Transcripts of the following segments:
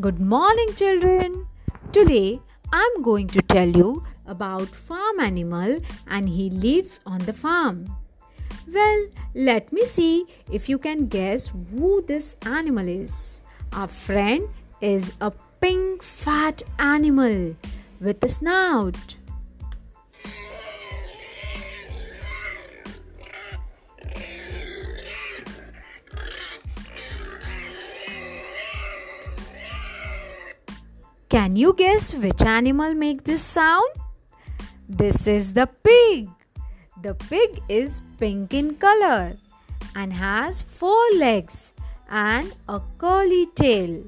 Good morning, children. Today I'm going to tell you about farm animal and he lives on the farm. Well, let me see if you can guess who this animal is. Our friend is a pink fat animal with a snout. Can you guess which animal make this sound? This is the pig. The pig is pink in color and has four legs and a curly tail.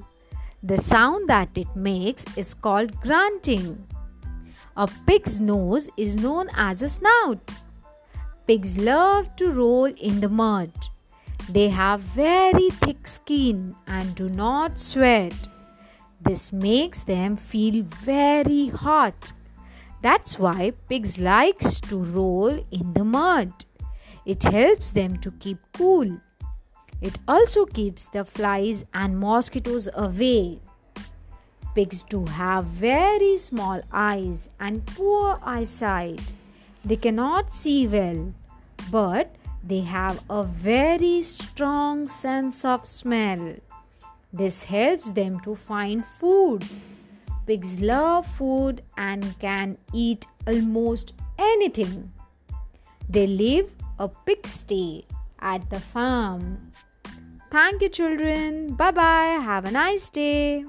The sound that it makes is called grunting. A pig's nose is known as a snout. Pigs love to roll in the mud. They have very thick skin and do not sweat. This makes them feel very hot. That's why pigs likes to roll in the mud. It helps them to keep cool. It also keeps the flies and mosquitoes away. Pigs do have very small eyes and poor eyesight. They cannot see well, but they have a very strong sense of smell. This helps them to find food. Pigs love food and can eat almost anything. They live a pigsty at the farm. Thank you, children. Bye bye. Have a nice day.